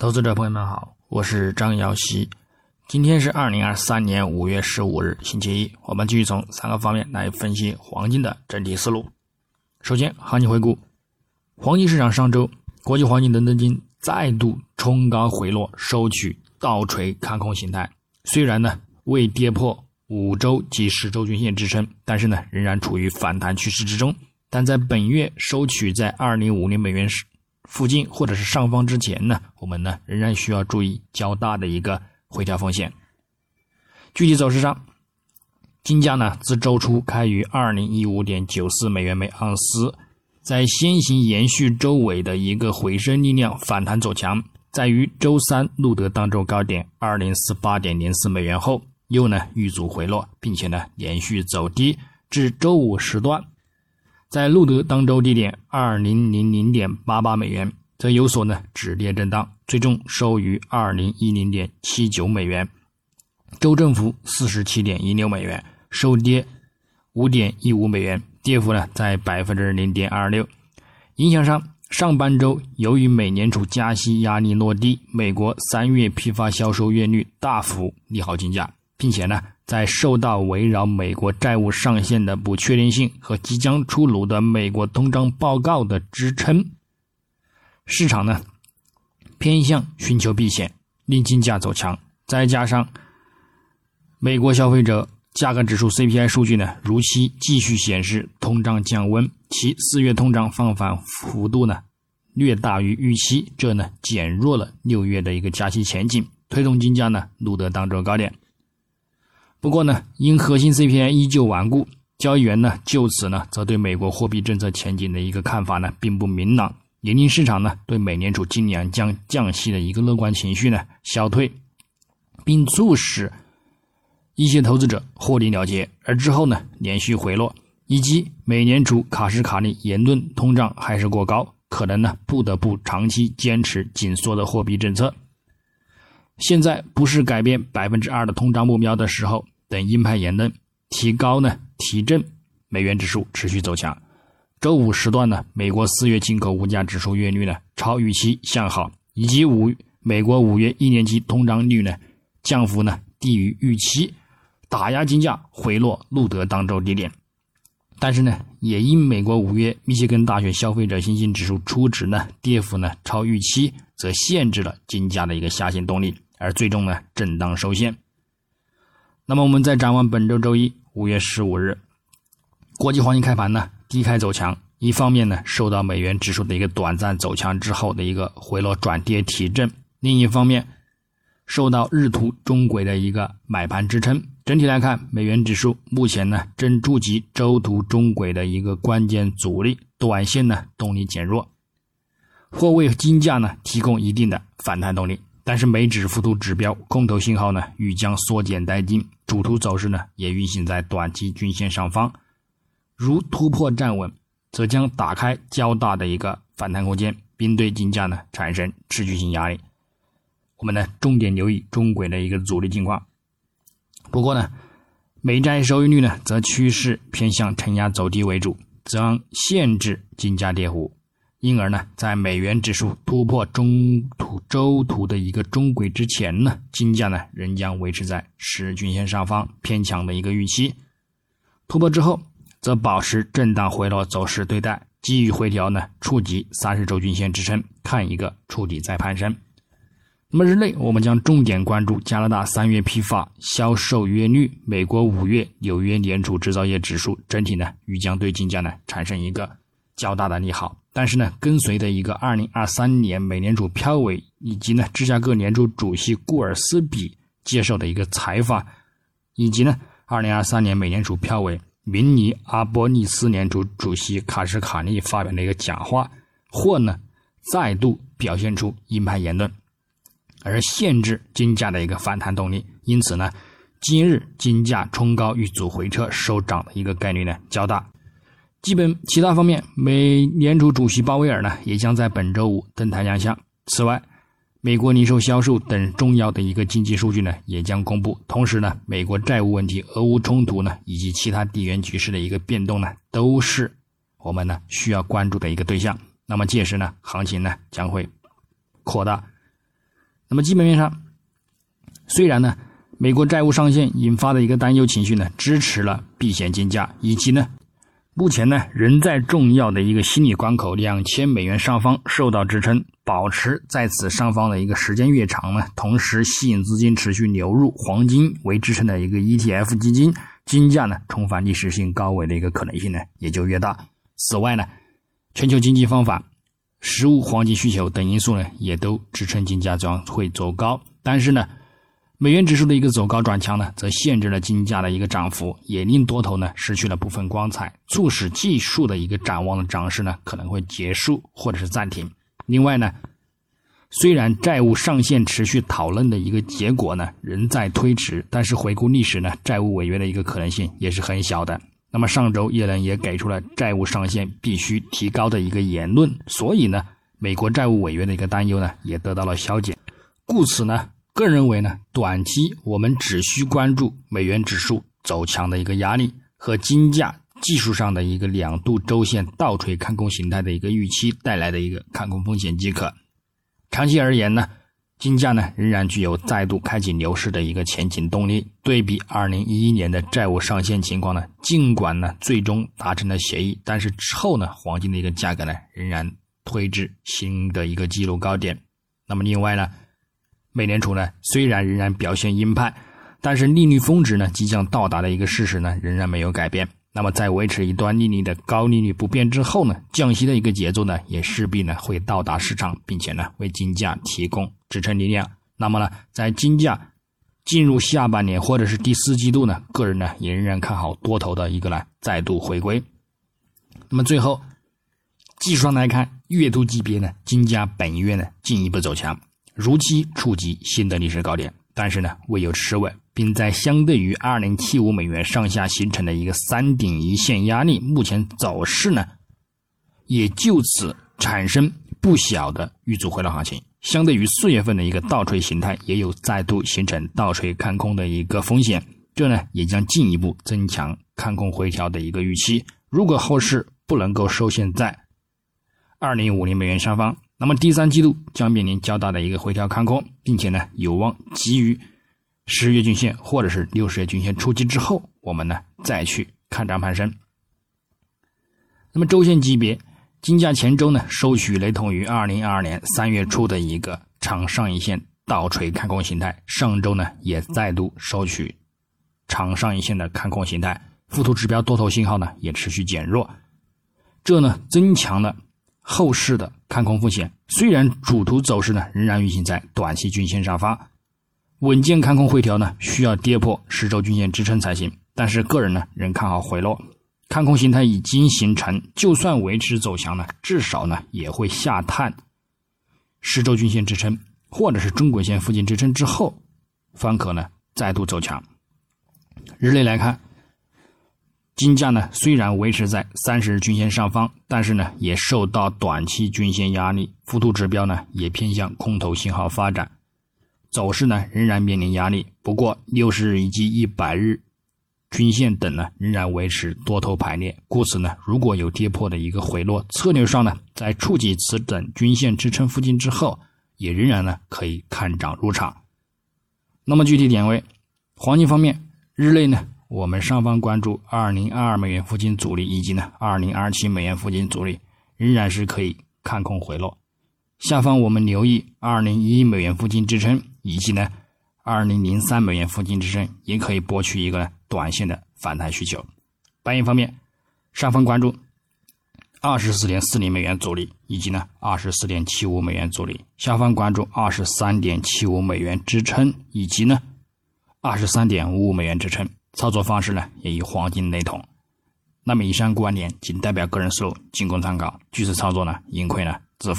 投资者朋友们好，我是张瑶希。今天是二零二三年五月十五日，星期一。我们继续从三个方面来分析黄金的整体思路。首先，行情回顾：黄金市场上周，国际黄金伦敦金再度冲高回落，收取倒锤看空形态。虽然呢未跌破五周及十周均线支撑，但是呢仍然处于反弹趋势之中。但在本月收取在二零五零美元时。附近或者是上方之前呢，我们呢仍然需要注意较大的一个回调风险。具体走势上，金价呢自周初开于二零一五点九四美元每盎司，在先行延续周尾的一个回升力量反弹走强，在于周三录得当周高点二零四八点零四美元后，又呢遇阻回落，并且呢连续走低至周五时段。在路德当周低点二零零零点八八美元，则有所呢止跌震荡，最终收于二零一零点七九美元，周振幅四十七点一六美元，收跌五点一五美元，跌幅呢在百分之零点二六。影响上，上半周由于美联储加息压力落地，美国三月批发销售月率大幅利好金价，并且呢。在受到围绕美国债务上限的不确定性和即将出炉的美国通胀报告的支撑，市场呢偏向寻求避险，令金价走强。再加上美国消费者价格指数 CPI 数据呢如期继续显示通胀降温，其四月通胀放缓幅度呢略大于预期，这呢减弱了六月的一个加息前景，推动金价呢录得当周高点。不过呢，因核心 CPI 依旧顽固，交易员呢就此呢则对美国货币政策前景的一个看法呢并不明朗，也令市场呢对美联储今年将降息的一个乐观情绪呢消退，并促使一些投资者获利了结，而之后呢连续回落，以及美联储卡什卡利言论通胀还是过高，可能呢不得不长期坚持紧缩的货币政策。现在不是改变百分之二的通胀目标的时候。等鹰派言论提高呢，提振美元指数持续走强。周五时段呢，美国四月进口物价指数月率呢超预期向好，以及五美国五月一年期通胀率呢降幅呢低于预期，打压金价回落，录得当周低点。但是呢，也因美国五月密歇根大学消费者信心指数初值呢跌幅呢超预期，则限制了金价的一个下行动力，而最终呢震荡收线。那么我们再展望本周周一五月十五日，国际黄金开盘呢低开走强，一方面呢受到美元指数的一个短暂走强之后的一个回落转跌提振，另一方面受到日图中轨的一个买盘支撑。整体来看，美元指数目前呢正触及周图中轨的一个关键阻力，短线呢动力减弱，或为金价呢提供一定的反弹动力。但是美指附图指标空头信号呢欲将缩减殆尽，主图走势呢也运行在短期均线上方，如突破站稳，则将打开较大的一个反弹空间，并对金价呢产生持续性压力。我们呢重点留意中轨的一个阻力情况。不过呢，美债收益率呢则趋势偏向承压走低为主，将限制金价跌幅。因而呢，在美元指数突破中图周图的一个中轨之前呢，金价呢仍将维持在十日均线上方偏强的一个预期。突破之后，则保持震荡回落走势对待，基于回调呢触及三十周均线支撑，看一个触底再攀升。那么日内，我们将重点关注加拿大三月批发销售月率、美国五月纽约联储制造业指数，整体呢预将对金价呢产生一个较大的利好。但是呢，跟随的一个二零二三年美联储票委以及呢芝加哥联储主席顾尔斯比接受的一个采访，以及呢二零二三年美联储票委明尼阿波利斯联储主席卡什卡利发表的一个讲话，或呢再度表现出鹰派言论，而限制金价的一个反弹动力。因此呢，今日金价冲高遇阻回撤收涨的一个概率呢较大。基本其他方面，美联储主席鲍威尔呢也将在本周五登台亮相。此外，美国零售销售等重要的一个经济数据呢也将公布。同时呢，美国债务问题、俄乌冲突呢以及其他地缘局势的一个变动呢，都是我们呢需要关注的一个对象。那么届时呢，行情呢将会扩大。那么基本面上，虽然呢，美国债务上限引发的一个担忧情绪呢，支持了避险金价，以及呢，目前呢仍在重要的一个心理关口两千美元上方受到支撑，保持在此上方的一个时间越长呢，同时吸引资金持续流入黄金为支撑的一个 ETF 基金，金价呢重返历史性高位的一个可能性呢也就越大。此外呢，全球经济方法。实物黄金需求等因素呢，也都支撑金价将会走高。但是呢，美元指数的一个走高转强呢，则限制了金价的一个涨幅，也令多头呢失去了部分光彩，促使技术的一个展望的涨势呢可能会结束或者是暂停。另外呢，虽然债务上限持续讨论的一个结果呢仍在推迟，但是回顾历史呢，债务违约的一个可能性也是很小的。那么上周耶伦也给出了债务上限必须提高的一个言论，所以呢，美国债务违约的一个担忧呢也得到了消减。故此呢，个人认为呢，短期我们只需关注美元指数走强的一个压力和金价技术上的一个两度周线倒锤看空形态的一个预期带来的一个看空风险即可。长期而言呢。金价呢仍然具有再度开启牛市的一个前景动力。对比二零一一年的债务上限情况呢，尽管呢最终达成了协议，但是之后呢黄金的一个价格呢仍然推至新的一个纪录高点。那么另外呢，美联储呢虽然仍然表现鹰派，但是利率峰值呢即将到达的一个事实呢仍然没有改变。那么在维持一段利率的高利率不变之后呢，降息的一个节奏呢也势必呢会到达市场，并且呢为金价提供。支撑力量。那么呢，在金价进入下半年或者是第四季度呢，个人呢也仍然看好多头的一个呢再度回归。那么最后，技术上来看，月度级别呢，金价本月呢进一步走强，如期触及新的历史高点，但是呢未有持稳，并在相对于二零七五美元上下形成的一个三顶一线压力，目前走势呢也就此产生不小的遇阻回落行情。相对于四月份的一个倒锤形态，也有再度形成倒锤看空的一个风险，这呢也将进一步增强看空回调的一个预期。如果后市不能够收线在二零五零美元上方，那么第三季度将面临较大的一个回调看空，并且呢有望基于十月均线或者是六十月均线触及之后，我们呢再去看涨攀升。那么周线级别。金价前周呢收取雷同于二零二二年三月初的一个长上影线倒锤看空形态，上周呢也再度收取长上影线的看空形态，附图指标多头信号呢也持续减弱，这呢增强了后市的看空风险。虽然主图走势呢仍然运行在短期均线上方，稳健看空回调呢需要跌破十周均线支撑才行，但是个人呢仍看好回落。看空形态已经形成，就算维持走强呢，至少呢也会下探十周均线支撑，或者是中轨线附近支撑之后，方可呢再度走强。日内来看，金价呢虽然维持在三十日均线上方，但是呢也受到短期均线压力，幅度指标呢也偏向空头信号发展，走势呢仍然面临压力。不过六十日以及一百日。均线等呢仍然维持多头排列，故此呢如果有跌破的一个回落，策略上呢在触及此等均线支撑附近之后，也仍然呢可以看涨入场。那么具体点位，黄金方面，日内呢我们上方关注二零二二美元附近阻力，以及呢二零二七美元附近阻力，仍然是可以看空回落。下方我们留意二零一美元附近支撑，以及呢二零零三美元附近支撑，也可以博取一个。短线的反弹需求，白银方面，上方关注二十四点四零美元阻力，以及呢二十四点七五美元阻力；下方关注二十三点七五美元支撑，以及呢二十三点五五美元支撑。操作方式呢也与黄金雷同。那么以上观点仅代表个人思路，仅供参考。据此操作呢，盈亏呢自负。